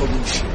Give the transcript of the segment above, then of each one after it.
revolution.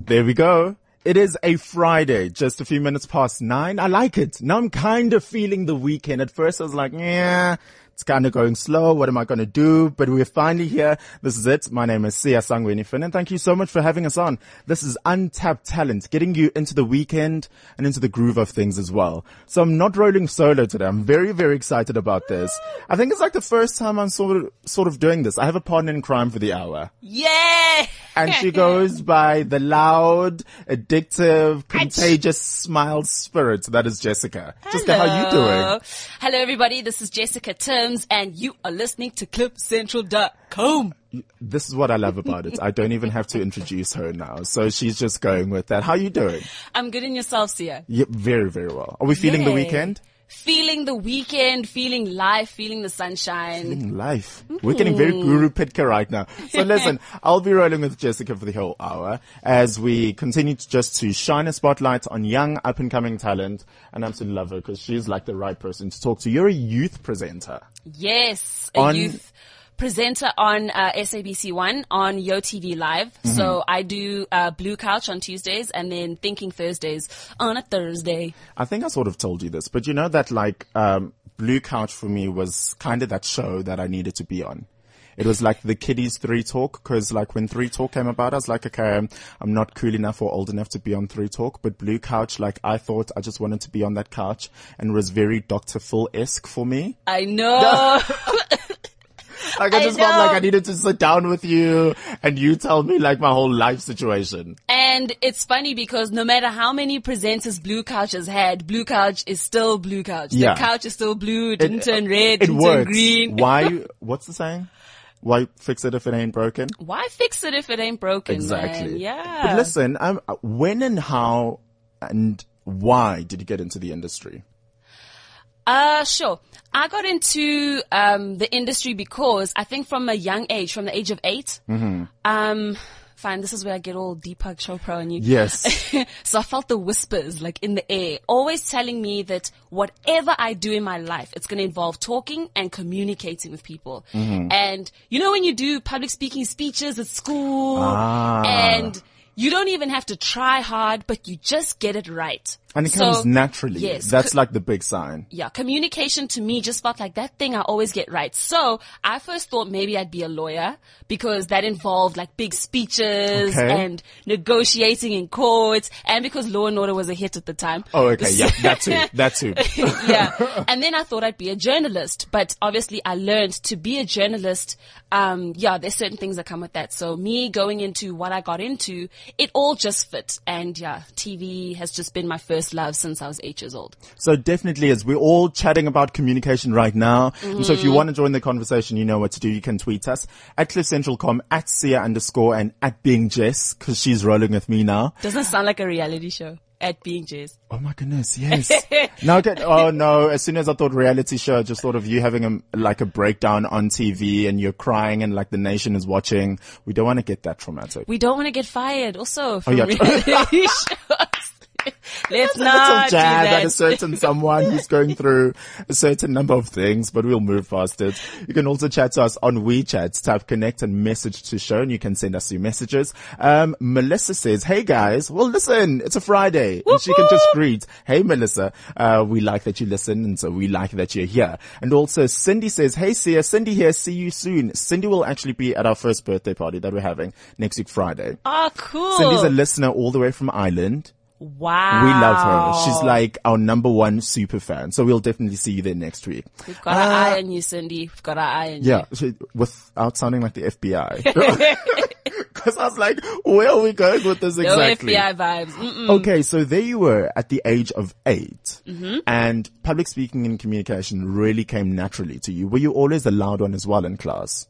There we go. It is a Friday, just a few minutes past nine. I like it. Now I'm kind of feeling the weekend. At first I was like, yeah, it's kind of going slow. What am I going to do? But we're finally here. This is it. My name is Siya Sangweni Finn and thank you so much for having us on. This is Untapped Talent, getting you into the weekend and into the groove of things as well. So I'm not rolling solo today. I'm very, very excited about this. I think it's like the first time I'm sort of, sort of doing this. I have a partner in crime for the hour Yeah. and she goes by the loud, addictive, contagious smile spirit that is Jessica. Jessica, how you doing? Hello. Hello, everybody. This is Jessica And you are listening to CliffCentral.com. This is what I love about it. I don't even have to introduce her now. So she's just going with that. How are you doing? I'm good in yourself, Siya. Yeah, very, very well. Are we feeling the weekend? Feeling the weekend, feeling life, feeling the sunshine. In life. We're getting very mm-hmm. Guru Pitka right now. So listen, I'll be rolling with Jessica for the whole hour as we continue to just to shine a spotlight on young up and coming talent. And I absolutely love her because she's like the right person to talk to. You're a youth presenter. Yes, a On- youth presenter on uh, SABC One on YoTV Live. Mm-hmm. So I do uh, Blue Couch on Tuesdays and then Thinking Thursdays on a Thursday. I think I sort of told you this, but you know that like, um, Blue Couch for me was kind of that show that I needed to be on. It was like the kiddies three talk, cause like when three talk came about, I was like, okay, I'm, I'm not cool enough or old enough to be on three talk, but blue couch, like I thought I just wanted to be on that couch and was very Dr. Phil-esque for me. I know. Like I I just felt like. I needed to sit down with you and you tell me like my whole life situation. And it's funny because no matter how many presenters Blue Couch has had, Blue Couch is still Blue Couch. Yeah. The couch is still blue, it didn't It- turn uh, red, It didn't turn green. Why, what's the saying? Why fix it if it ain't broken? Why fix it if it ain't broken, Exactly. man? Yeah. But listen, when and how and why did you get into the industry? Uh, sure. I got into um, the industry because I think from a young age, from the age of 8 Mm-hmm. um, fine, this is where I get all Deepak Chopra on you. Yes. so I felt the whispers like in the air, always telling me that whatever I do in my life, it's going to involve talking and communicating with people. Mm-hmm. And you know, when you do public speaking speeches at school Ah. and you don't even have to try hard, but you just get it right. And it So, comes naturally. Yes. That's like the big sign. yeah, communication to me just felt like that thing I always get right. So I first thought maybe I'd be a lawyer because that involved like big speeches Okay. and negotiating in courts and because Law and Order was a hit at the time. Oh, okay. Yeah, that too. That too. yeah. And then I thought I'd be a journalist, but obviously I learned to be a journalist. Um, yeah, there's certain things that come with that. So me going into what I got into, it all just fit. And yeah, TV has just been my first love since I was eight years old. So definitely as we're all chatting about communication right now. And so if Mm-hmm. you want to join the conversation, you know what to do. You can tweet us at cliffcentral.com, at Siya underscore and at being Jess because she's rolling with me now. Doesn't sound like a reality show at being Jess. Oh my goodness, yes. now, oh no, as soon as I thought reality show, I just thought of you having a, like a breakdown on TV and you're crying and like the nation is watching. We don't want to get that traumatic. We don't want to get fired also from yeah. reality shows. Let's not little jab at a certain someone who's going through a certain number of things, but we'll move past it. You can also chat to us on WeChat, type connect and message to show and you can send us your messages. Um, Melissa says, Hey guys, well listen, it's a Friday and she can just greet. Hey Melissa, uh, we like that you listen and so we like that you're here. And also Cindy says, Hey Sia, Cindy here, see you soon. Cindy will actually be at our first birthday party that we're having next week Friday. Oh, cool. Cindy's a listener all the way from Ireland. Wow. We love her. She's like our number one super fan. So we'll definitely see you there next week. We've got our eye on you, Cindy. We've got our eye on you. Yeah, without sounding like the FBI. Because I was like, where are we going with this exactly? No? FBI vibes. Mm-mm. Okay, so there you were at the age of 8 Mm-hmm. and public speaking and communication really came naturally to you. Were you always the loud one as well in class?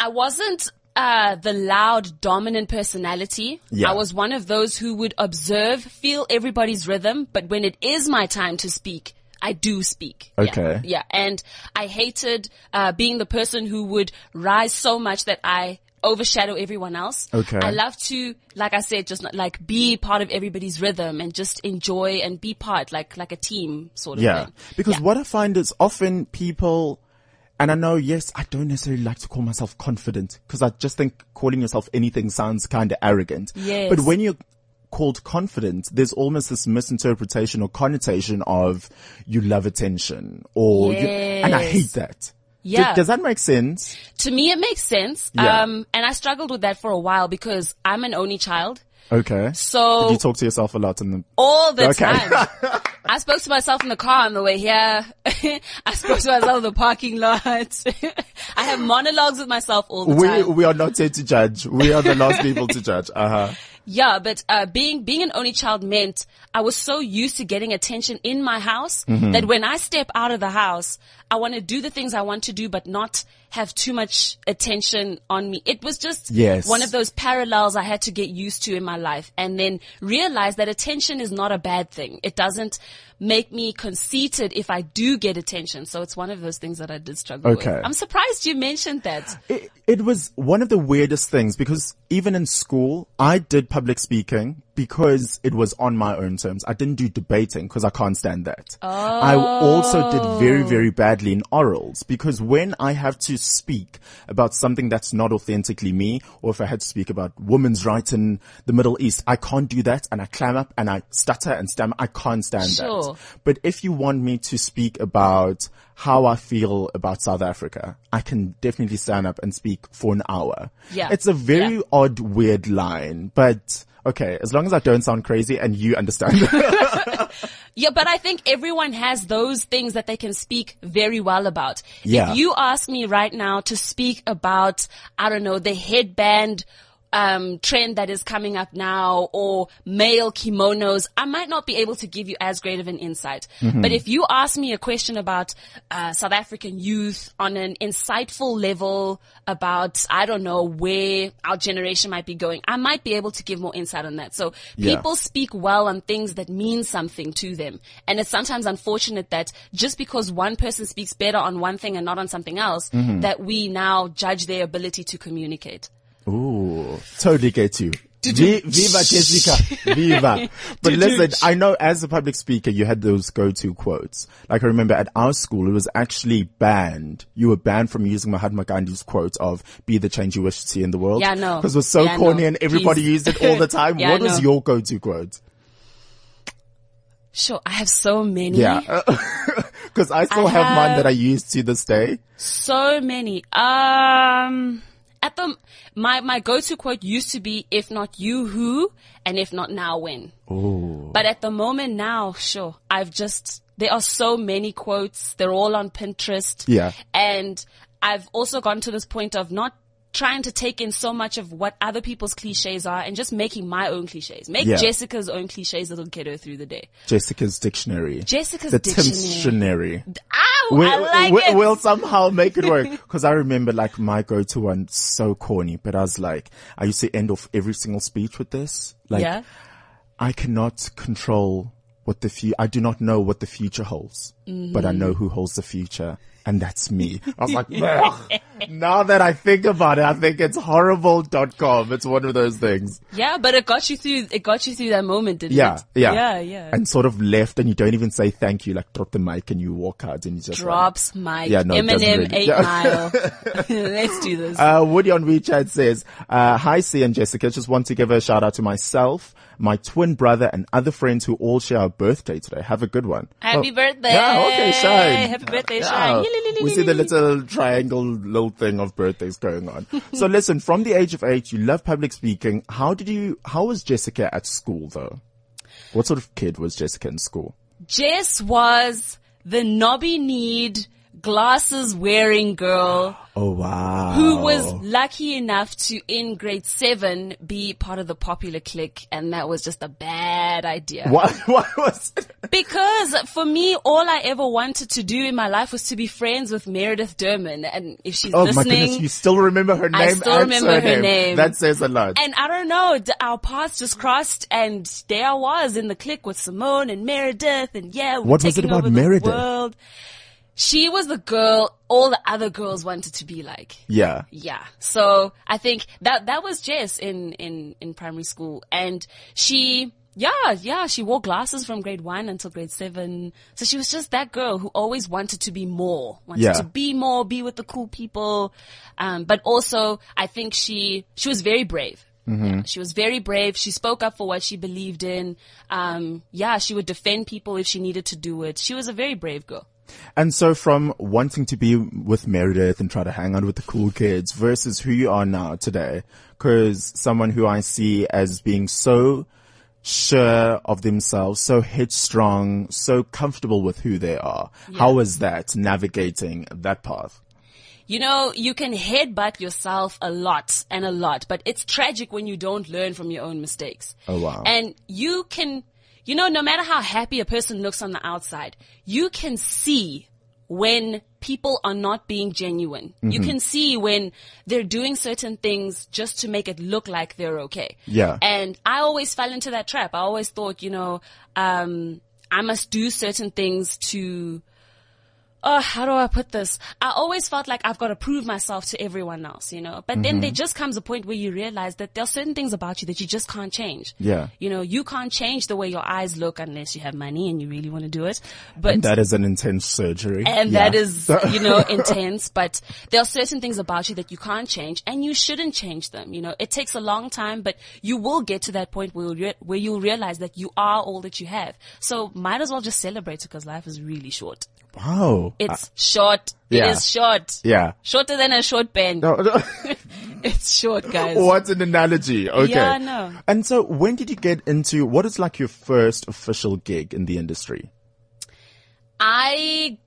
I wasn't uh, the loud, dominant personality. Yeah. I was one of those who would observe, feel everybody's rhythm, but when it is my time to speak, I do speak. Yeah. Okay. Yeah. And I hated uh, being the person who would rise so much that I overshadow everyone else. Okay. I love to, like I said, just not, like be part of everybody's rhythm and just enjoy and be part, like, like a team sort of Yeah. thing. Because Yeah. what I find is often people, and I know, yes, I don't necessarily like to call myself confident because I just think calling yourself anything sounds kind of arrogant. Yes. But when you're called confident, there's almost this misinterpretation or connotation of you love attention or you, and I hate that. Yeah. does that make sense? To me, it makes sense. Yeah. Um, and I struggled with that for a while because I'm an only child. Okay. So Did you talk to yourself a lot in the, all the Okay. time. I spoke to myself in the car on the way here. I spoke to myself in the parking lot. I have monologues with myself all the we, time. we are not here to judge. We are the last people to judge. Uh huh. Yeah, but uh, being being an only child meant I was so used to getting attention in my house Mm-hmm. that when I step out of the house, I want to do the things I want to do, but not have too much attention on me. It was just Yes. one of those parallels I had to get used to in my life, and then realize that attention is not a bad thing. It doesn't make me conceited if I do get attention. So it's one of those things that I did struggle Okay. with. I'm surprised you mentioned that. It, it was one of the weirdest things because even in school, I did public speaking because it was on my own terms. I didn't do debating because I can't stand that. I also did very, oh. very badly in orals because when I have to speak about something that's not authentically me, or if I had to speak about women's rights in the Middle East, I can't do that and I clam up and I stutter and stammer. I can't stand Sure. that. But if you want me to speak about how I feel about South Africa, I can definitely stand up and speak for an hour. Yeah. It's a very Yeah. odd, weird line, but okay, as long as I don't sound crazy and you understand. Yeah, but I think everyone has those things that they can speak very well about. Yeah. If you ask me right now to speak about, I don't know, the headband um, trend that is coming up now or male kimonos, I might not be able to give you as great of an insight. But if you ask me a question about uh, South African youth on an insightful level about, I don't know, where our generation might be going, I might be able to give more insight on that. So Yeah. people speak well on things that mean something to them. And it's sometimes unfortunate that just because one person speaks better on one thing and not on something else, Mm-hmm. that we now judge their ability to communicate. Ooh, totally get you. Vi- Viva Jessica, viva. But listen, I know as a public speaker, you had those go-to quotes. Like I remember at our school, it was actually banned. You were banned from using Mahatma Gandhi's quote of "Be the change you wish to see in the world." Yeah, no. Because it was so Yeah, corny know. and everybody Please. used it all the time. Yeah, what was your go-to quote? Sure, I have so many. Yeah. Because I still I have, mine that I use to this day. So many. Um, at the, my, my go-to quote used to be, if not you, who? And if not now, when? Ooh. But at the moment now, sure, I've just, there are so many quotes. They're all on Pinterest. Yeah. And I've also gotten to this point of not trying to take in so much of what other people's cliches are and just making my own cliches. Make Yeah. Jessica's own cliches that'll get her through the day. Jessica's dictionary. Jessica's the dictionary. Ow! we, I like we, it. We'll somehow make it work. Cause I remember like my go-to one, so corny, but I was like, I used to end off every single speech with this. Like, yeah. I cannot control what the future, I do not know what the future holds, but I mm-hmm. know who holds the future. And that's me. I was like, now that I think about it, I think it's horrible.com. It's one of those things. Yeah, but it got you through, it got you through that moment, didn't Yeah, it? yeah. Yeah, yeah. And sort of left and you don't even say thank you, like drop the mic and you walk out and you just. Drops mic. Yeah, no, Eminem, really- eight Yeah. mile. Let's do this. Uh, Woody on WeChat says, uh, hi C and Jessica, just want to give a shout out to myself, my twin brother and other friends who all share our birthday today. Have a good one. Happy Oh, birthday. Yeah, okay, Shine. Happy birthday, Yeah. Shine. We see the little triangle little thing of birthdays going on. so listen, from the age of eight, you love public speaking. How did you, how was Jessica at school though? What sort of kid was Jessica in school? Jess was the knobby kneed, glasses wearing girl Oh wow. who was lucky enough to, in grade seven, be part of the popular clique. And that was just a bad idea. Why, what was it? Because for me, all I ever wanted to do in my life was to be friends with Meredith Derman. And if she's Oh my listening, goodness, you still remember her name I still remember her surname. name. That says a lot. And I don't know, our paths just crossed and there I was in the clique with Simone and Meredith and yeah, we're What was it about over the Meredith? She was the girl all the other girls wanted to be like. Yeah. Yeah. So I think that that was Jess in in in primary school, and she. Yeah, yeah, she wore glasses from grade one until grade seven. So she was just that girl who always wanted to be more, wanted Yeah. to be more, be with the cool people. Um, but also I think she, she was very brave. Yeah, she was very brave. She spoke up for what she believed in. Um, yeah, she would defend people if she needed to do it. She was a very brave girl. And so from wanting to be with Meredith and try to hang out with the cool kids versus who you are now today, cause someone who I see as being so sure of themselves, so headstrong, so comfortable with who they are. How was that navigating that path? You know, you can headbutt yourself a lot and a lot, but it's tragic when you don't learn from your own mistakes. Oh, wow. And you can, you know, no matter how happy a person looks on the outside, you can see when people are not being genuine. You Mm-hmm. can see when they're doing certain things just to make it look like they're okay. Yeah. And I always fell into that trap. I always thought, you know, um, I must do certain things to, oh, how do I put this? I always felt like I've got to prove myself to everyone else, you know, but then mm-hmm. there just comes a point where you realize that there are certain things about you that you just can't change. Yeah. You know, you can't change the way your eyes look unless you have money and you really want to do it. But That is an intense surgery. and Yeah. that is, you know, intense, but there are certain things about you that you can't change and you shouldn't change them. You know, it takes a long time, but you will get to that point where, you'll rea- where you'll realize that you are all that you have. So might as well just celebrate it because life is really short. Wow. It's short. yeah. It is short. yeah. Shorter than a short pen. No, no. It's short, guys. What an analogy. Okay. Yeah, I know. And so when did you get into, what is like your first official gig in the industry? I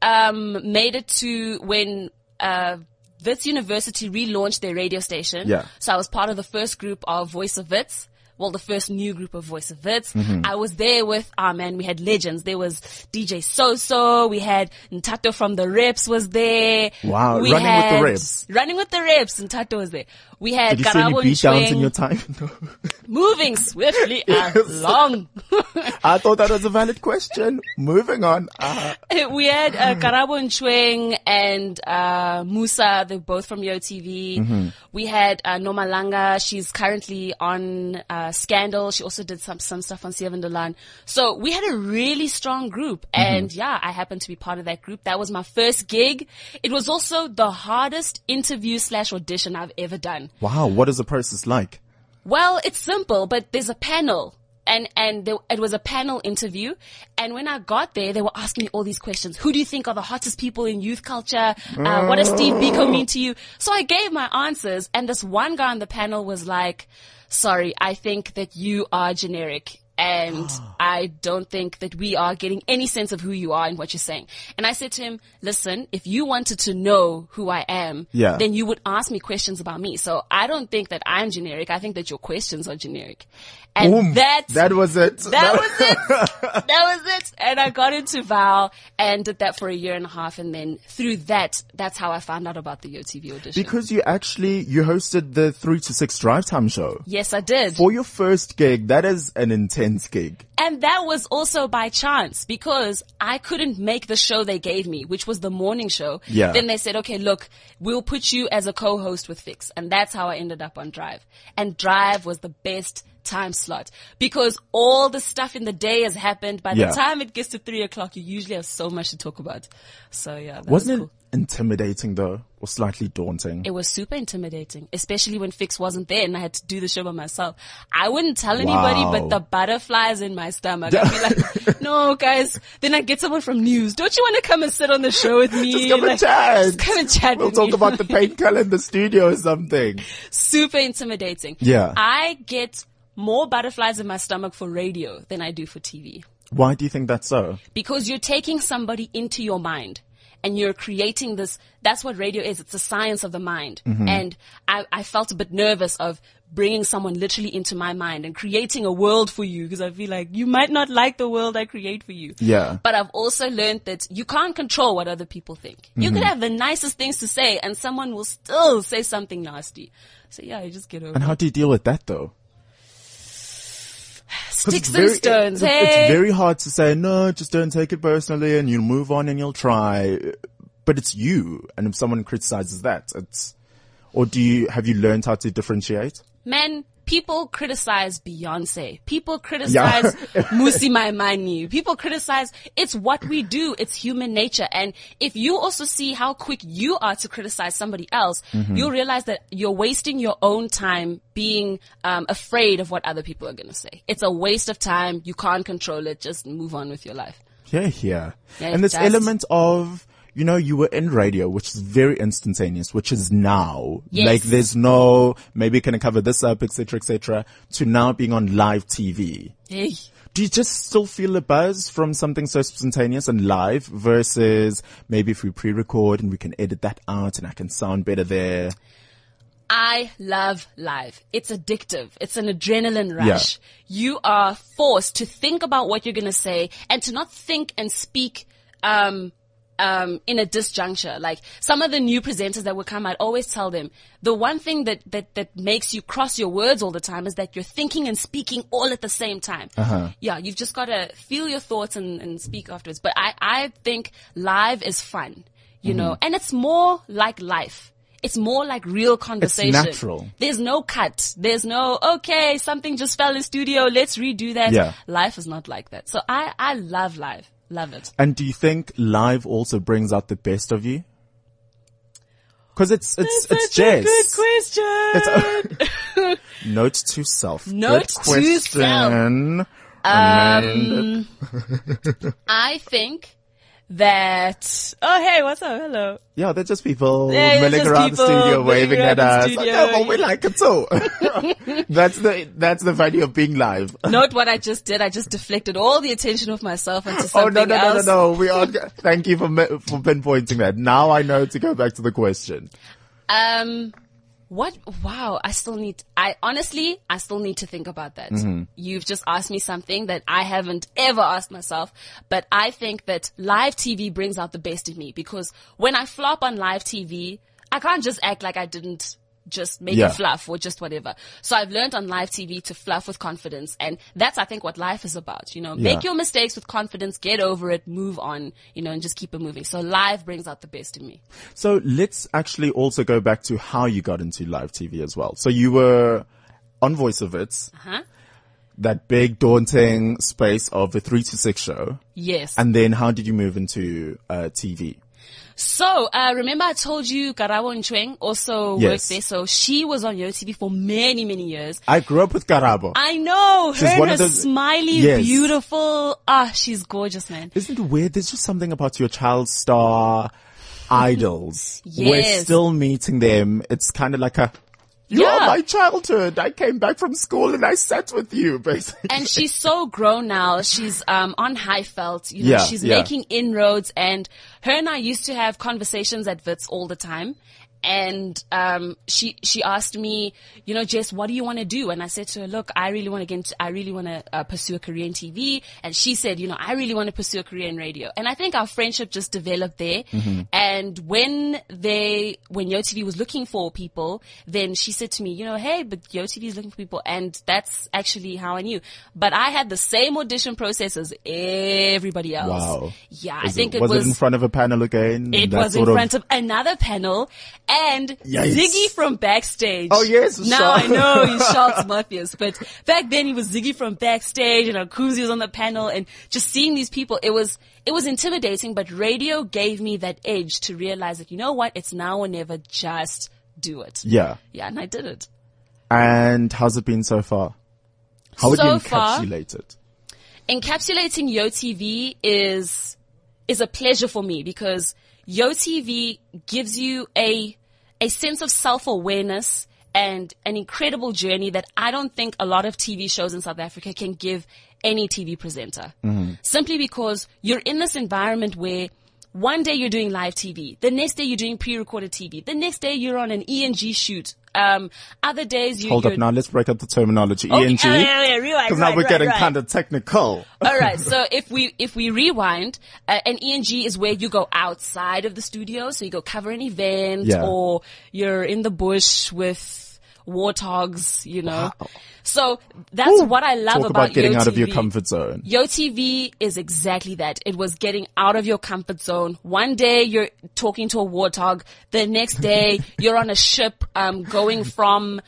um, made it to when uh, Wits University relaunched their radio station. Yeah. So I was part of the first group of Voice of Wits. Well, the first new group of Voice of Wits. Mm-hmm. I was there with, ah man, we had legends. There was DJ Soso. We had Ntato from the Reps was there. Wow, We running with the had- Reps. Running with the Reps. Ntato was there. We had Did you see any Karabo beat in your time? No. moving swiftly along. I thought that was a valid question. Moving on. Uh, we had uh, Karabo and and uh, Musa, they're both from YoTV. We had uh, Nomalanga, she's currently on uh, Scandal. She also did some some stuff on 7de Laan. So we had a really strong group, and yeah, I happened to be part of that group. That was my first gig. It was also the hardest interview slash audition I've ever done. Wow. What is the process like? Well, it's simple, but there's a panel. And, and there, it was a panel interview. And when I got there, they were asking me all these questions. Who do you think are the hottest people in youth culture? Uh, what does Steve Biko mean to you? So I gave my answers and this one guy on the panel was like, sorry, I think that you are generic. And I don't think that we are getting any sense of who you are and what you're saying. And I said to him, listen, if you wanted to know who I am, Yeah. then you would ask me questions about me. So I don't think that I'm generic. I think that your questions are generic. And Boom. that's, that was it. that was it. That was it. And I got into Val and did that for a year and a half. And then through that, that's how I found out about the YoTV audition. Because you actually, you hosted the three to six drive time show. yes, I did. For your first gig, that is an intense gig. And that was also by chance because I couldn't make the show they gave me, which was the morning show. Yeah. Then they said, okay, look, we'll put you as a co-host with Fix. And that's how I ended up on Drive. And Drive was the best time slot because all the stuff in the day has happened. By Yeah. the time it gets to three o'clock, you usually have so much to talk about. So yeah, that Wasn't was cool. Intimidating though? Or slightly daunting? It was super intimidating, especially when Fix wasn't there and I had to do the show by myself. I wouldn't tell anybody, Wow. but the butterflies in my stomach. I'd be like, no, guys. Then I'd get someone from news. Don't you want to come and sit on the show with me? Just come and Like, chat. Just come and chat We'll talk me. about the paint color in the studio or something. super intimidating. Yeah. I get more butterflies in my stomach for radio than I do for TV. Why do you think that's so? because you're taking somebody into your mind and you're creating this that's what radio is. It's a science of the mind. Mm-hmm. And I, I felt a bit nervous of bringing someone literally into my mind and creating a world for you because i feel like you might not like the world i create for you. Yeah. but i've also learned that you can't control what other people think. You mm-hmm. could have the nicest things to say and someone will still say something nasty. So yeah you just get over And how do you deal with that though? Sticks and very- stones. It's, hey. it's very hard to say, no, just don't take it personally and you'll move on and you'll try. But it's you. And if someone criticizes that, it's, or do you, have you learned how to differentiate? Man, people criticize Beyonce. People criticize Mmusi Maimane. People criticize, it's what we do. It's human nature. And if you also see how quick you are to criticize somebody else, Mm-hmm. you'll realize that you're wasting your own time being um, afraid of what other people are going to say. It's a waste of time. You can't control it. Just move on with your life. Yeah, yeah. Yeah, and this just- element of, you know, you were in radio, which is very instantaneous, which is now. Yes. Like there's no, maybe can I cover this up, etc., etc., to now being on live TV. Hey. Do you just still feel the buzz from something so spontaneous and live versus maybe if we pre-record and we can edit that out and I can sound better there? I love live. It's addictive. It's an adrenaline rush. You are forced to think about what you're going to say and to not think and speak, um, um, in a disjuncture. Like some of the new presenters that will come, I'd always tell them the one thing that, that, that makes you cross your words all the time is that you're thinking and speaking all at the same time. Yeah, you've just got to feel your thoughts and, and speak afterwards. But I, I think live is fun, you know, and it's more like life. It's more like real conversation. It's natural. There's no cut. There's no, okay, something just fell in studio. Let's redo that. Yeah. Life is not like that. So I, I love live. Love it. And do you think live also brings out the best of you? Cause it's, it's, it's jazz. Good question. Note to self. Note Good to question. Um, I think that, oh hey, what's up? Hello. yeah, they're just people Yeah, milling around people the studio, waving at us. studio. Like, oh, well, we like it too. that's the that's the value of being live. Note what I just did. I just deflected all the attention of myself onto Oh something no no no no no! We are. Thank you for for pinpointing that. Now I know to go back to the question. Um, what? Wow, I still need. I honestly, I still need to think about that. Mm-hmm. You've just asked me something that I haven't ever asked myself, but I think that live TV brings out the best in me because when I flop on live TV, I can't just act like I didn't just make Yeah. it fluff or just whatever. So I've learned on live TV to fluff with confidence, and that's I think what life is about. You know, make your mistakes with confidence, get over it, move on. You know, and just keep it moving. So live brings out the best in me. So let's actually also go back to how you got into live TV as well. So you were on Voice of Wits, Huh? that big daunting space of the three to six show, Yes. and then how did you move into uh, TV? So, uh, remember I told you Karabo Ntshweng also Yes. worked there. So she was on Yo TV for many, many years. I grew up with Karabo. I know. She's her one of those- smiley, Yes. beautiful. Ah, she's gorgeous, man. Isn't it weird? There's just something about your child star idols. We're still meeting them. It's kind of like a, you Yeah. are my childhood. I came back from school and I sat with you, basically. And she's so grown now. She's um, on Highveld. You know, Yeah, she's yeah. making inroads. And her and I used to have conversations at Wits all the time. And um, she she asked me, you know, Jess, what do you want to do? And I said to her, look, I really want to get into, I really want to uh, pursue a career in TV. And she said, you know, I really want to pursue a career in radio. And I think our friendship just developed there. And when they, when Yo TV was looking for people, then she said to me, you know, hey, but Yo TV is looking for people. And that's actually how I knew. But I had the same audition process as everybody else. Wow. Yeah, I Was think it, it was, was in front of a panel again? it was in sort of- front of another panel and Yikes. Ziggy from backstage. Oh, yes, Now Charles. I know he's Charles Matthias, but back then he was Ziggy from backstage and Akuzi was on the panel and just seeing these people, it was, it was intimidating, but radio gave me that edge to realize that, you know what, it's now or never, just do it. Yeah. Yeah, and I did it. And how's it been so far? How would So you encapsulate it? encapsulating Yo TV is is a pleasure for me because Yo TV gives you a a sense of self awareness and an incredible journey that I don't think a lot of TV shows in South Africa can give any TV presenter. Mm-hmm. Simply because you're in this environment where one day you're doing live TV, the next day you're doing pre-recorded TV, the next day you're on an ENG shoot. Um, other days you, Hold up now. Let's break up the terminology. Okay, ENG. uh, yeah, yeah, rewind, Because now we're right, getting right. kind of technical. All right. So if we if we rewind, uh, an ENG is where you go outside of the studio. So you go cover an event, Yeah. or you're in the bush with warthogs, you know. So that's Ooh, what I love Talk about, about getting Yo out of your comfort zone. Yo TV is exactly that. It was getting out of your comfort zone. One day you're talking to a warthog. The next day you're on a ship, um, going from,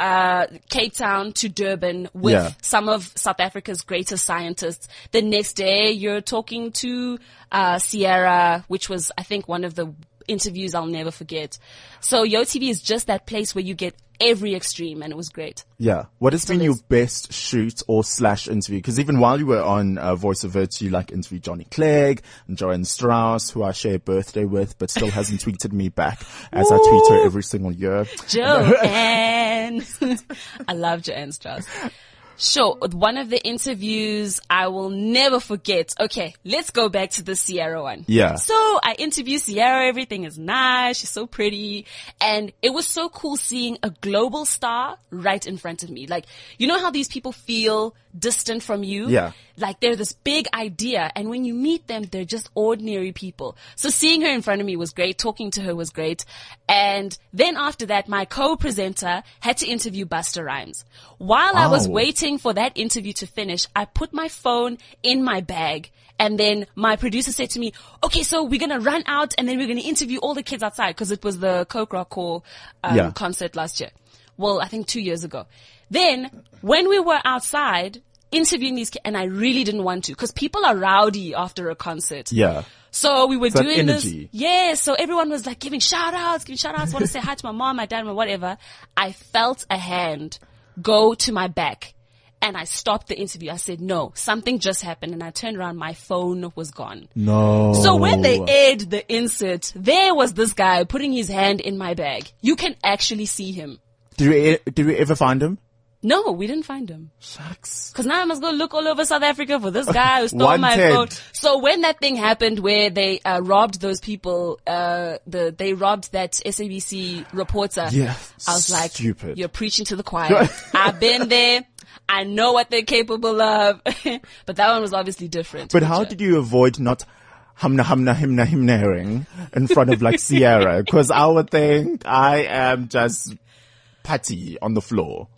uh, Cape Town to Durban with Yeah. some of South Africa's greatest scientists. The next day you're talking to, uh, Ciara, which was, I think, one of the interviews I'll never forget. So Yo TV is just that place where you get every extreme and it was great. Yeah. What has been is. your best shoot or slash interview? Because even while you were on uh, Voice of Virtue, you like interviewed Johnny Clegg and Joanne Strauss, who I share a birthday with, but still hasn't tweeted me back as I tweet her every single year. Joanne. I love Joanne Strauss. Sure. One of the interviews I will never forget. Okay. Let's go back to the Ciara one. Yeah. So I interview Ciara. Everything is nice. She's so pretty. And it was so cool seeing a global star right in front of me. Like, you know how these people feel distant from you? Yeah. Like they're this big idea and when you meet them, they're just ordinary people. So seeing her in front of me was great. Talking to her was great. And then after that, my co-presenter had to interview Busta Rhymes. While I was Oh. waiting for that interview to finish, I put my phone in my bag. And then my producer said to me, okay, so we're going to run out and then we're going to interview all the kids outside because it was the Coke RockCorps um, Yeah. concert last year. Well, I think two years ago. Then when we were outside interviewing these kids, and I really didn't want to because people are rowdy after a concert. Yeah. So we were that doing this. Yeah. So everyone was like giving shout outs, giving shout outs, want to say hi to my mom, my dad, my whatever. I felt a hand go to my back and I stopped the interview. I said, no, something just happened. And I turned around. My phone was gone. No. So when they aired the insert, there was this guy putting his hand in my bag. You can actually see him. Did we, did we ever find him? No, we didn't find him. Shucks. Cause now I must go look all over South Africa for this guy who stole my phone. So when that thing happened where they uh, robbed those people, uh, the, they robbed that SABC reporter. Yeah, I was like, stupid. you're preaching to the choir. I've been there. I know what they're capable of. but that one was obviously different. But how did you avoid not humna humna himna himnaring in front of like Ciara? Cause I would think I am just patty on the floor.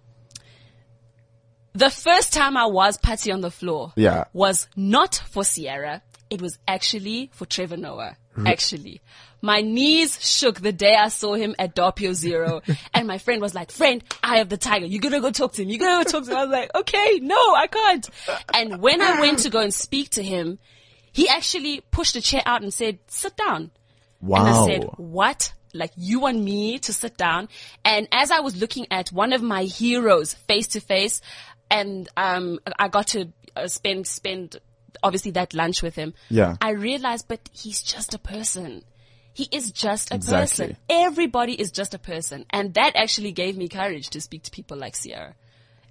The first time I was patty on the floor Yeah. was not for Ciara. It was actually for Trevor Noah. Actually. My knees shook the day I saw him at Doppio Zero. and my friend was like, friend, I have the tiger. You're going to go talk to him. You're going to go talk to him. I was like, okay, no, I can't. And when I went to go and speak to him, he actually pushed a chair out and said, sit down. Wow. And I said, what? Like you and me to sit down? And as I was looking at one of my heroes face to face and, um, I got to uh, spend, spend obviously that lunch with him. Yeah. I realized, but he's just a person. He is just a Exactly. person. Everybody is just a person. And that actually gave me courage to speak to people like Ciara.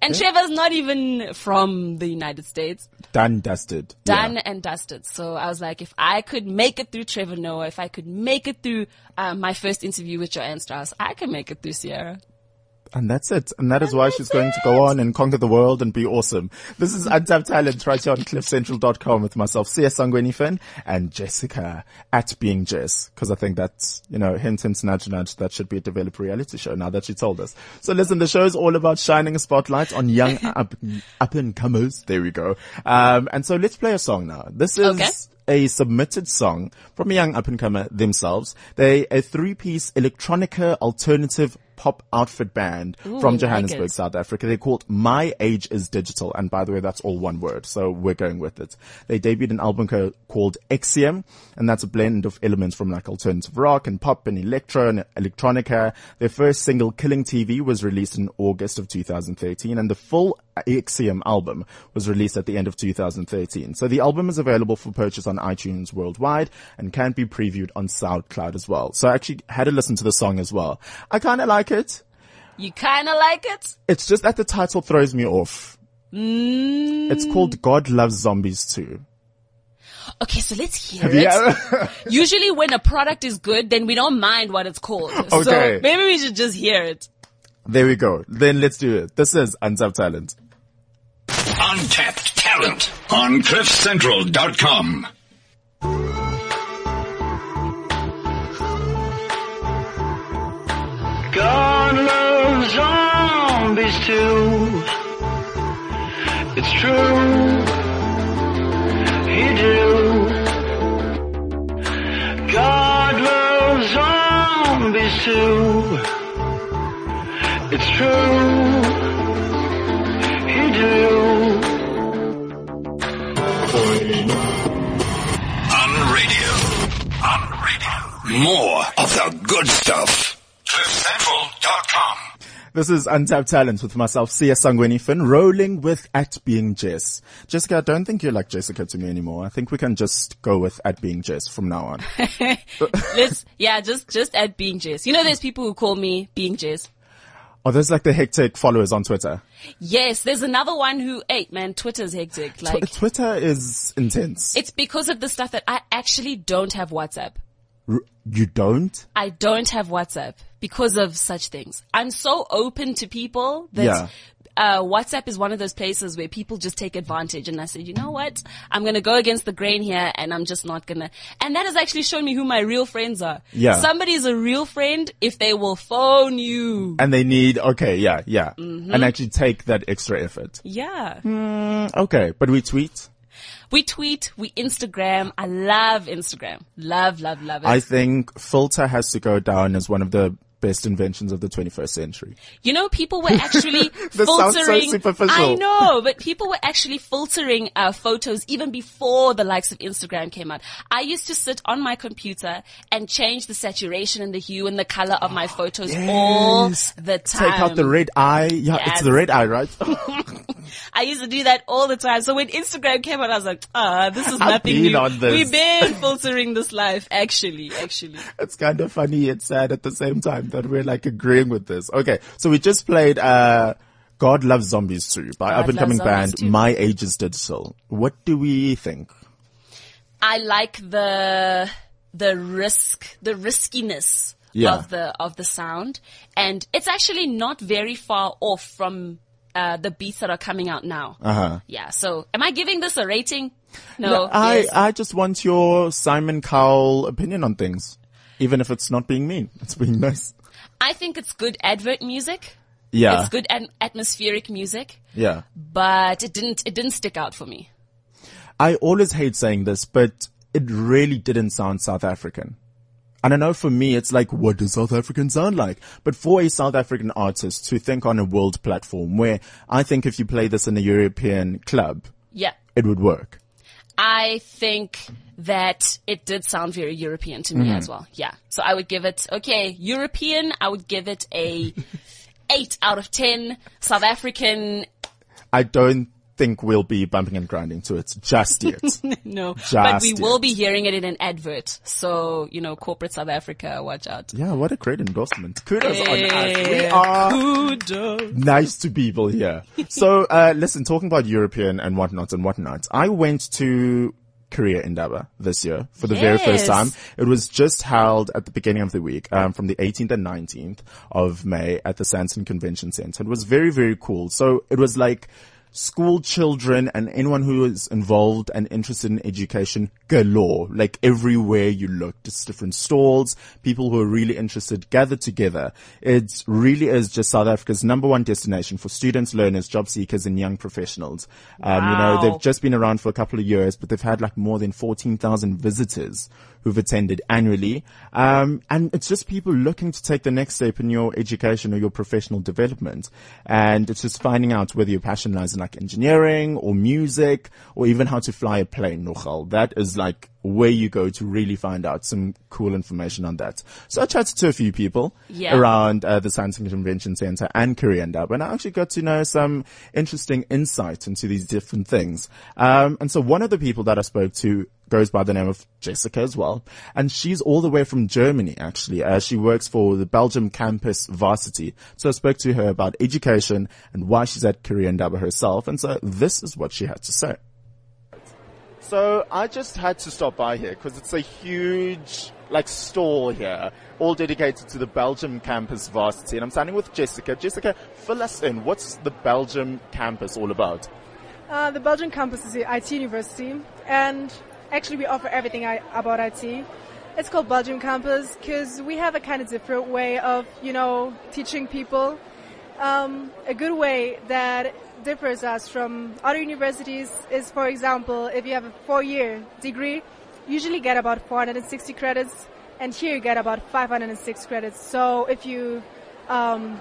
And Trevor's not even from the United States Done, dusted. done Yeah. and dusted. So I was like, if I could make it through Trevor Noah, if I could make it through um, my first interview with Joanne Strauss, I can make it through Ciara. And that's it. And that is why she's going to go on and conquer the world and be awesome. This is Untapped Talent right here on cliffcentral.com with myself, CS Sangweni Finn and Jessica at Being Jess. Cause I think that's, you know, hint, hint, nudge, nudge. That should be a developed reality show now that she told us. So listen, the show is all about shining a spotlight on young up, up and comers. There we go. Um, and so let's play a song now. This is Okay. a submitted song from a young up and comer themselves. They a three piece electronica alternative pop outfit band Ooh, from Johannesburg, it. South Africa. They're called My Age is Digital. And by the way, that's all one word. So we're going with it. They debuted an album co- called Exium. And that's a blend of elements from like alternative rock and pop and electro and electronica. Their first single, Killing TV, was released in August of 2013. And the full Exium album was released at the end of 2013. So the album is available for purchase on iTunes worldwide and can be previewed on SoundCloud as well. So I actually had to listen to the song as well. I kind of like it. You kind of like it? It's just that the title throws me off. Mm. It's called God Loves Zombies Too. Okay, so let's hear it. Yeah. Usually when a product is good, then we don't mind what it's called. Okay. So maybe we should just hear it. there we go. Then let's do it. This is Untapped Talent. Untapped talent on cliffcentral.com. God loves zombies too. It's true. He do. God loves zombies too. It's true. He do. On radio. On radio. More of the good stuff. CliffCentral.com. This is Untapped Talent with myself, Siya Sangweni Finn, rolling with at being Jess. Jessica, I don't think you're like Jessica to me anymore. I think we can just go with at being Jess from now on. Let's, yeah, just, just at being Jess. You know, there's people who call me being Jess. Oh, there's like the hectic followers on Twitter. Yes, there's another one who, hey man, Twitter's hectic. Tw- Like, Twitter is intense. it's because of the stuff that I actually don't have WhatsApp. R- you don't? I don't have WhatsApp because of such things. I'm so open to people that Yeah. uh, WhatsApp is one of those places where people just take advantage. And I said, you know what? I'm going to go against the grain here and I'm just not going to. And that has actually shown me who my real friends are. Yeah. Somebody's a real friend if they will phone you. And they need, okay, yeah, yeah. Mm-hmm. And actually take that extra effort. Yeah. Mm, okay, but we tweet. We tweet, we Instagram. I love Instagram. Love, love, love it. I think filter has to go down as one of the best inventions of the 21st century. You know, people were actually so filtering. superficial. I know, but people were actually filtering uh, photos even before the likes of Instagram came out. I used to sit on my computer and change the saturation and the hue and the color of my photos all the time. Take out the red eye. Yeah, it's the red eye, right? I used to do that all the time. So when Instagram came out, I was like, ah, this is nothing been new. We've been filtering this life, actually, actually. it's kind of funny and sad at the same time that we're like agreeing with this. Okay, so we just played uh God Loves Zombies too by God up and coming band 2. My Age is Digital. What do we think? I like the the risk, the riskiness Yeah. of the of the sound, and it's actually not very far off from uh, the beats that are coming out now. Uh-huh. Yeah. So, am I giving this a rating? No. I yes. I just want your Simon Cowell opinion on things. Even if it's not being mean, it's being nice. I think it's good advert music. Yeah. It's good at- atmospheric music, Yeah. but it didn't it didn't stick out for me. I always hate saying this, but it really didn't sound South African. And I know for me, it's like, what does South African sound like? But for a South African artist to think on a world platform where I think if you play this in a European club, Yeah. it would work. I think that it did sound very European to me Mm-hmm. as well. Yeah. So I would give it, okay, European, I would give it a eight out of 10. South African, I don't think we'll be bumping and grinding to it just yet. no. but we Just will be hearing it in an advert. So, you know, corporate South Africa, watch out. yeah, what a great endorsement. Kudos on us. We are kudos. nice to people here. So, uh, listen, talking about European and whatnot and whatnot, I went to Career Indaba this year for the very first time. It was just held at the beginning of the week, um, from the 18th and 19th of May at the Sandton Convention Center. It was very, very cool. So it was like, school children and anyone who is involved and interested in education galore. Like everywhere you look, just different stalls, people who are really interested gathered together. It really is just South Africa's number one destination for students, learners, job seekers and young professionals. Um, you know, they've just been around for a couple of years, but they've had like more than 14,000 visitors who've attended annually. Um, and it's just people looking to take the next step in your education or your professional development. And it's just finding out whether your passion lies in like engineering or music or even how to fly a plane, Nochal. That is like where you go to really find out some cool information on that. So I chatted to a few people Yeah. around uh, the and Convention Center and Career Indaba, and I actually got to know some interesting insight into these different things. Um, and so one of the people that I spoke to goes by the name of Jessica as well, and she's all the way from Germany actually. Uh, she works for the Belgium campus varsity. So I spoke to her about education and why she's at Career Indaba herself, and so this is what she had to say. So I just had to stop by here because it's a huge like store here, all dedicated to the Belgium campus varsity. And I'm standing with Jessica. Jessica, fill us in. What's the Belgium campus all about? Uh, the Belgian campus is the IT university, and actually we offer everything about IT. It's called Belgium campus because we have a kind of different way of, you know, teaching people. Um, a good way that differs us from other universities is, for example, if you have a four-year degree, you usually get about 460 credits, and here you get about 506 credits. So if you um,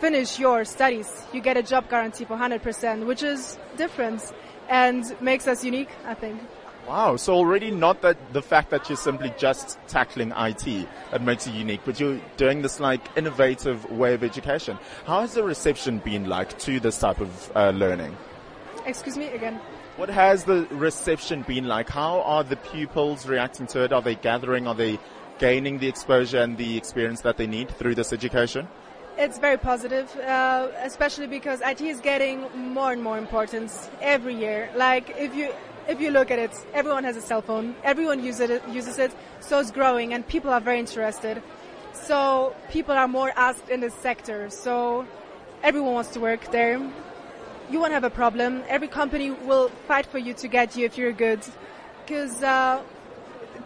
finish your studies, you get a job guarantee for 100%, which is different and makes us unique, I think. Wow. So already not that the fact that you're simply just tackling IT that makes you unique, but you're doing this like innovative way of education. How has the reception been like to this type of uh, learning? Excuse me again. What has the reception been like? How are the pupils reacting to it? Are they gathering? Are they gaining the exposure and the experience that they need through this education? It's very positive, uh, especially because IT is getting more and more importance every year. Like if you if you look at it, everyone has a cell phone, everyone uses it, uses it, so it's growing, and people are very interested. So people are more asked in this sector. So everyone wants to work there. You won't have a problem. Every company will fight for you to get you if you're good, because uh,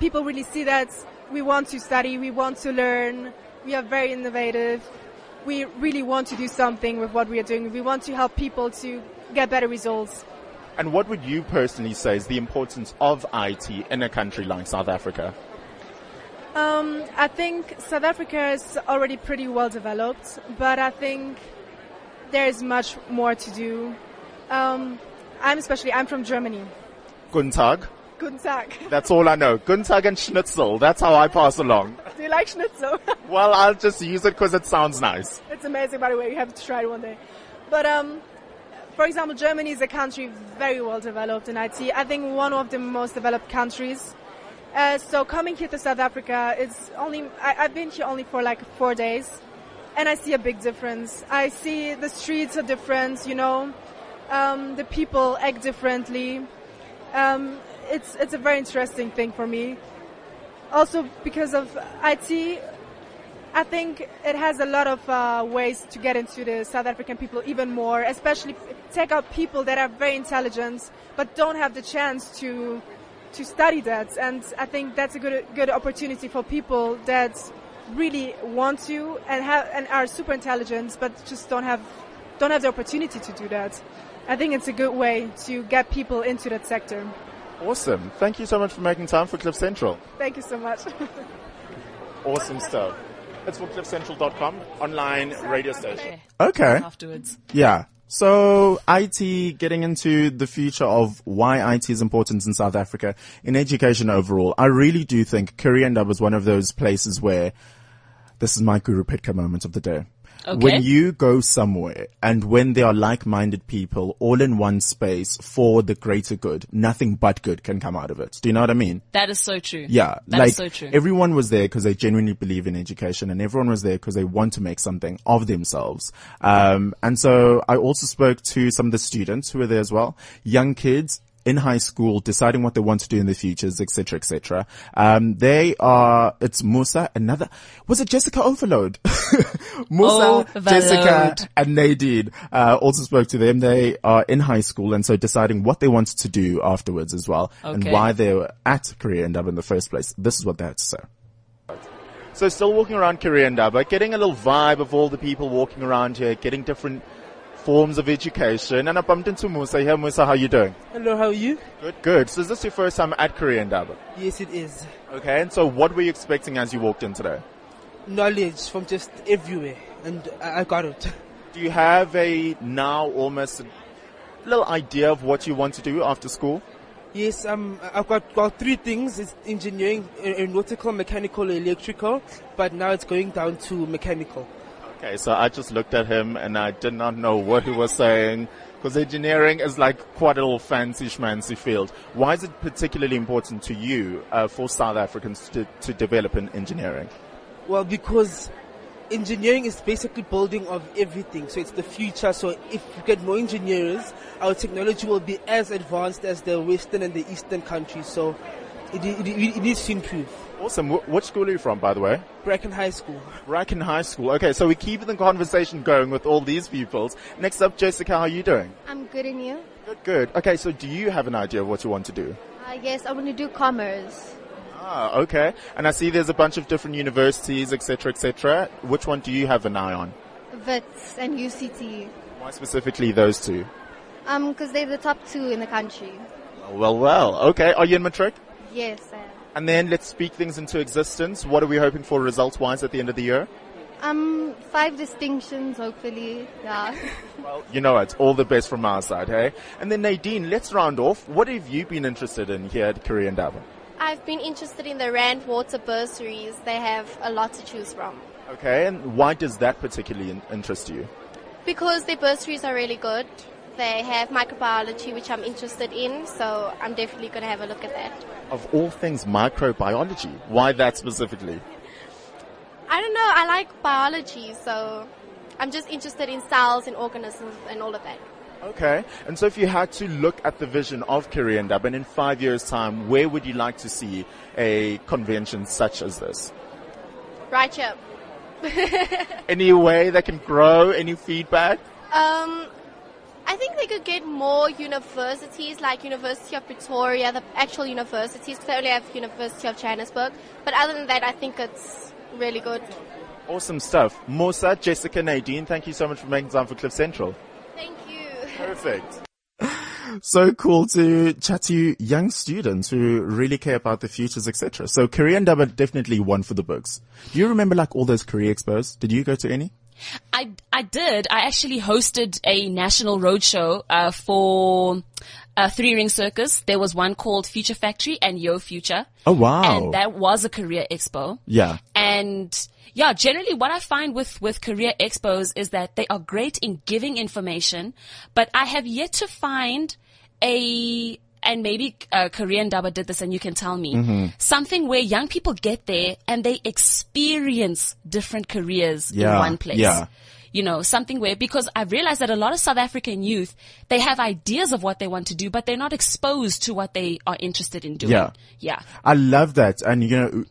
people really see that we want to study, we want to learn, we are very innovative we really want to do something with what we are doing. We want to help people to get better results. And what would you personally say is the importance of IT in a country like South Africa? Um, I think South Africa is already pretty well developed, but I think there is much more to do. Um, I'm especially, I'm from Germany. Guten Tag. Guten Tag. That's all I know. Guten Tag and Schnitzel. That's how I pass along. Do you like schnitzel? well, I'll just use it because it sounds nice. it's amazing, by the way. You have to try it one day. But um, for example, Germany is a country very well developed in IT. I think one of the most developed countries. Uh, so coming here to South Africa, it's only I, I've been here only for like four days, and I see a big difference. I see the streets are different. You know, um, the people act differently. Um, it's it's a very interesting thing for me. Also because of IT, I think it has a lot of uh, ways to get into the South African people even more, especially take out people that are very intelligent but don't have the chance to to study that. And I think that's a good good opportunity for people that really want to and have and are super intelligent but just don't have don't have the opportunity to do that. I think it's a good way to get people into that sector. Awesome. Thank you so much for making time for Cliff Central. Thank you so much. Awesome stuff. It's for cliffcentral.com, online radio station. Okay. afterwards. Yeah. So IT getting into the future of why IT is important in South Africa in education overall. I really do think Korean was one of those places where this is my Guru Pitka moment of the day. Okay. When you go somewhere and when there are like-minded people all in one space for the greater good, nothing but good can come out of it. Do you know what I mean? That is so true. Yeah, That like so true. everyone was there because they genuinely believe in education, and everyone was there because they want to make something of themselves. Um, and so I also spoke to some of the students who were there as well, young kids in high school deciding what they want to do in their futures, etc., etc. Um, they are. It's Musa. Another was it Jessica Overload? Musa, Jessica, and Nadine uh, also spoke to them. They are in high school and so deciding what they wanted to do afterwards as well, and why they were at Career Indaba in the first place. This is what they had to say. So still walking around Career Indaba, getting a little vibe of all the people walking around here, getting different forms of education. And I bumped into Musa here. Musa, how you doing? Hello, how are you? Good, good. So is this your first time at Career Indaba? Yes, it is. Okay, and so what were you expecting as you walked in today? Knowledge from just everywhere, and I, got it. Do you have a now almost little idea of what you want to do after school? Yes, um, I've got, got three things. It's engineering, aeronautical, mechanical, electrical, but now it's going down to mechanical. Okay, so I just looked at him and I did not know what he was saying because engineering is like quite a little fancy schmancy field. Why is it particularly important to you uh, for South Africans to, to develop in engineering? Well, because engineering is basically building of everything, so it's the future. So if you get more engineers, our technology will be as advanced as the Western and the Eastern countries. So it, it, it, it needs to improve. Awesome. Wh- Which school are you from, by the way? Bracken High School. Bracken High School. Okay, so we keep the conversation going with all these pupils. Next up, Jessica, how are you doing? I'm good in you. Good, good. Okay, so do you have an idea of what you want to do? I guess I want to do commerce. Ah, okay. And I see there's a bunch of different universities, etc., etc. Which one do you have an eye on? Wits and UCT. Why specifically those two? Um, because they're the top two in the country. Well, well. Okay. Are you in matric? Yes, I am. And then let's speak things into existence. What are we hoping for results wise at the end of the year? Um, five distinctions, hopefully. Yeah. Well, you know it. All the best from our side, hey? And then Nadine, let's round off. What have you been interested in here at Career Indaba? I've been interested in the Rand Water bursaries. They have a lot to choose from. Okay, and why does that particularly interest you? Because their bursaries are really good. They have microbiology, which I'm interested in, so I'm definitely going to have a look at that. Of all things, microbiology. Why that specifically? I don't know, I like biology, so I'm just interested in cells and organisms and all of that. Okay, and so if you had to look at the vision of Career Indaba, and in five years' time, where would you like to see a convention such as this? Right here. Any way that can grow? Any feedback? Um, I think they could get more universities like University of Pretoria, the actual universities, because they only have University of Johannesburg. But other than that, I think it's really good. Awesome stuff. Mosa, Jessica, Nadine, thank you so much for making time for Cliff Central. Thank you. Perfect. So cool to chat to young students who really care about the futures, etc. So Career Indaba definitely one for the books. Do you remember like all those career expos? Did you go to any? I, I did. I actually hosted a national roadshow uh, for uh, Three Ring Circus. There was one called Future Factory and Yo Future. Oh wow. And that was a career expo. Yeah. And yeah, generally what I find with, with career expos is that they are great in giving information, but I have yet to find a, and maybe uh, Career Indaba did this and you can tell me, Mm-hmm. something where young people get there and they experience different careers in one place. yeah. You know, something where, because I've realized that a lot of South African youth, they have ideas of what they want to do, but they're not exposed to what they are interested in doing. Yeah. Yeah. I love that. And you know,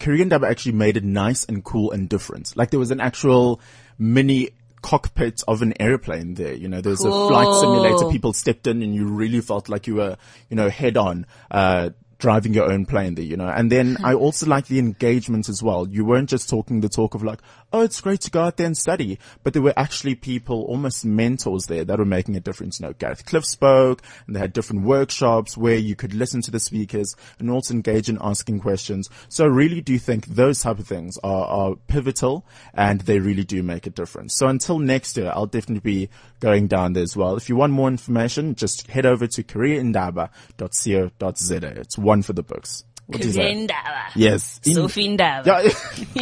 Career Indaba actually made it nice and cool and different. Like there was an actual mini cockpit of an airplane there. You know, there's a flight simulator. People stepped in and you really felt like you were, you know, head on, uh, driving your own plane there, you know. And then I also like the engagement as well. You weren't just talking the talk of like, oh, it's great to go out there and study, but there were actually people, almost mentors there that were making a difference. You know, Gareth Cliff spoke and they had different workshops where you could listen to the speakers and also engage in asking questions. So I really do think those type of things are, are pivotal and they really do make a difference. So until next year, I'll definitely be going down there as well. If you want more information, just head over to careerindaba.co.za. It's one for the books. What is that? Yes. In- yeah.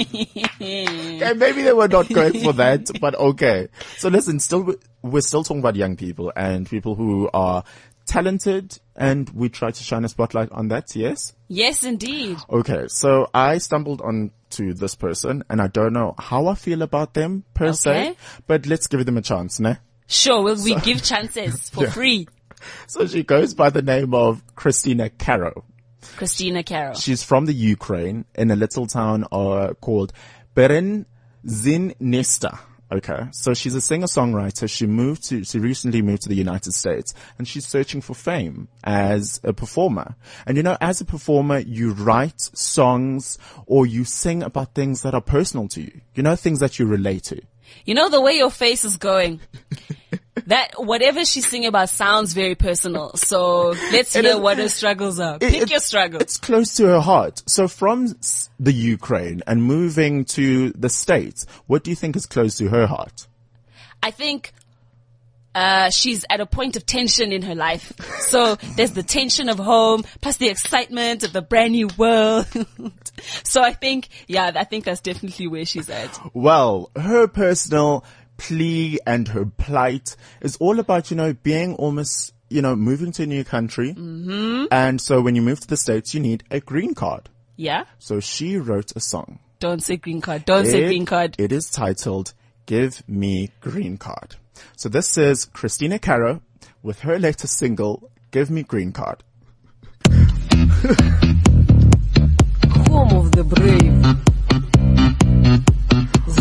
okay, maybe they were not correct for that, but okay. So listen, still, we're still talking about young people and people who are talented and we try to shine a spotlight on that, yes? Yes, indeed. Okay, so I stumbled onto this person and I don't know how I feel about them per se, but let's give them a chance, ne? Sure, will we give chances for free? So she goes by the name of Kristina Karo. Christina Carroll. She's from the Ukraine in a little town uh, called Berenzynesta. Okay. So she's a singer-songwriter. She moved to, she recently moved to the United States and she's searching for fame as a performer. And you know, as a performer, you write songs or you sing about things that are personal to you. You know, things that you relate to. You know the way your face is going. That whatever she's singing about sounds very personal. So let's hear is- what her struggles are. Pick it- your struggle. It's close to her heart. So from the Ukraine and moving to the States, what do you think is close to her heart? I think uh, she's at a point of tension in her life. So there's the tension of home, plus the excitement of the brand new world. so I think, yeah, I think that's definitely where she's at. Well, her personal plea and her plight is all about, you know, being almost, you know, moving to a new country. Mm-hmm. And so when you move to the States, you need a green card. Yeah? So she wrote a song. Don't say green card. Don't say green card. It is titled Give Me Green Card. So this is Kristina Karo with her latest single, Give Me Green Card. home of the brave.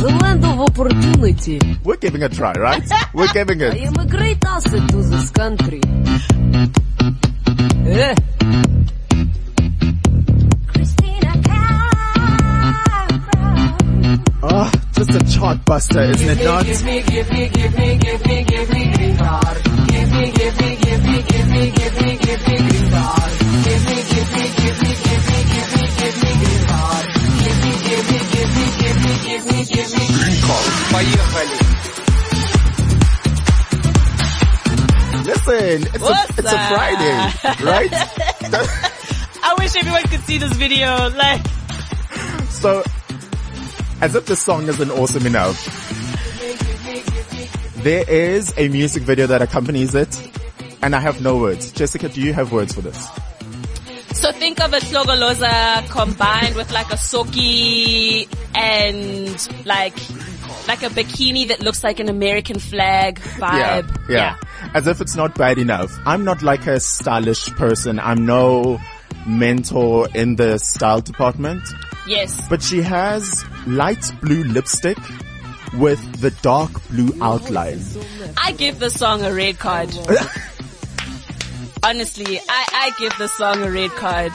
The land of opportunity. We're giving a try, right? We're giving it. I am a great asset to this country. Eh, Oh, just a chart buster, isn't it not? Listen, it's a, it's a? Friday, right? I wish everyone could see this video. Like, so, as if the song isn't awesome enough, there is a music video that accompanies it, and I have no words. Jessica, do you have words for this? So think of a slogoloza combined with like a soki and like, like a bikini that looks like an American flag vibe. yeah, yeah. As if it's not bad enough. I'm not like a stylish person. I'm no mentor in the style department, Yes. but she has light blue lipstick with the dark blue outline. I give the song a red card. Honestly, I, I give the song a red card.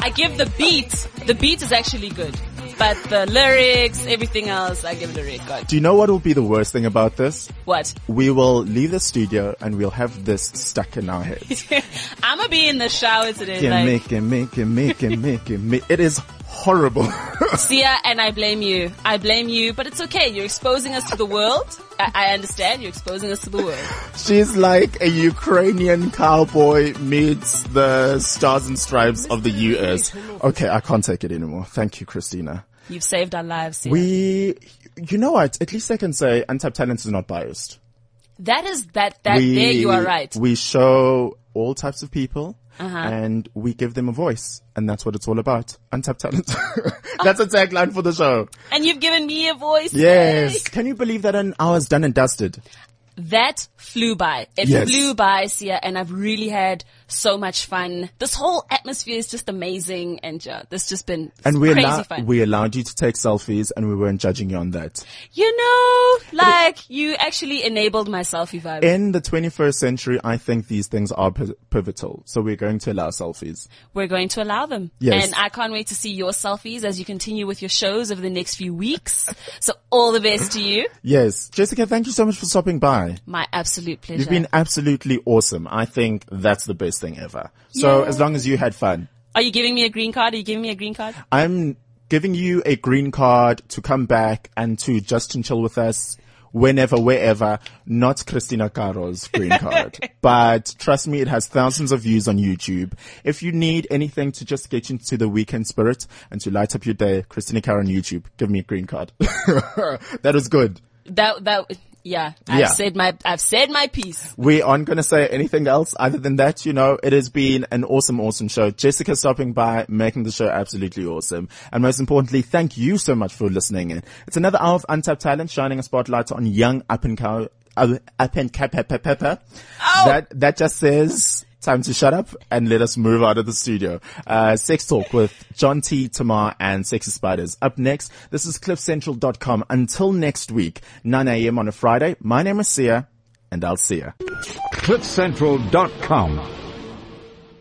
I give the beat, the beat is actually good. But the lyrics, everything else, I give it a red card. Do you know what will be the worst thing about this? What? We will leave the studio and we'll have this stuck in our heads. I'm gonna be in the shower today, Can like, make it, make it, make it, make it, make it. is horrible. Siya, uh, and I blame you. I blame you, but it's okay. You're exposing us to the world. I, I understand. You're exposing us to the world. She's like a Ukrainian cowboy meets the stars and stripes of the US. Okay, I can't take it anymore. Thank you, Christina. You've saved our lives, Siya. We, you know what? At least I can say Untapped Talent is not biased. that is, that, that, we, there you are right. We show all types of people. Uh-huh. And we give them a voice, and that's what it's all about. Untapped talent. that's a tagline for the show. And you've given me a voice. Yes. Can you believe that an hour's done and dusted? That flew by. It Yes. flew by, Siya, and I've really had so much fun. This whole atmosphere is just amazing, and yeah, this just been And we, crazy allow- fun. we allowed you to take selfies, and we weren't judging you on that. you know, like you actually enabled my selfie vibe. In the 21st century, I think these things are pi- pivotal. So we're going to allow selfies. We're going to allow them, Yes. and I can't wait to see your selfies as you continue with your shows over the next few weeks. so all the best to you. Yes. Jessica, thank you so much for stopping by. My absolute pleasure. You've been absolutely awesome. I think that's the best thing ever. So Yeah. as long as you had fun, Are you giving me a green card? Are you giving me a green card? I'm giving you a green card to come back and to just and chill with us whenever, wherever, not Kristina Karo's green card. but trust me, it has thousands of views on YouTube. If you need anything to just get into the weekend spirit and to light up your day, Kristina Karo on YouTube, give me a green card. that was good. That that yeah. I've Yeah. said my I've said my piece. We aren't going to say anything else other than that. You know, it has been an awesome, awesome show. Jessica stopping by, making the show absolutely awesome. And most importantly, thank you so much for listening in. It's another hour of Untapped Talent, shining a spotlight on young up and cow, uh, up and cap, pepper, pepper. That, that just says, time to shut up and let us move out of the studio. Uh, sex talk with John T, Tamar and Sexy Spiders. Up next, this is cliffcentral.com. Until next week, 9 a.m. on a Friday. My name is Siya and I'll see ya. CliffCentral.com.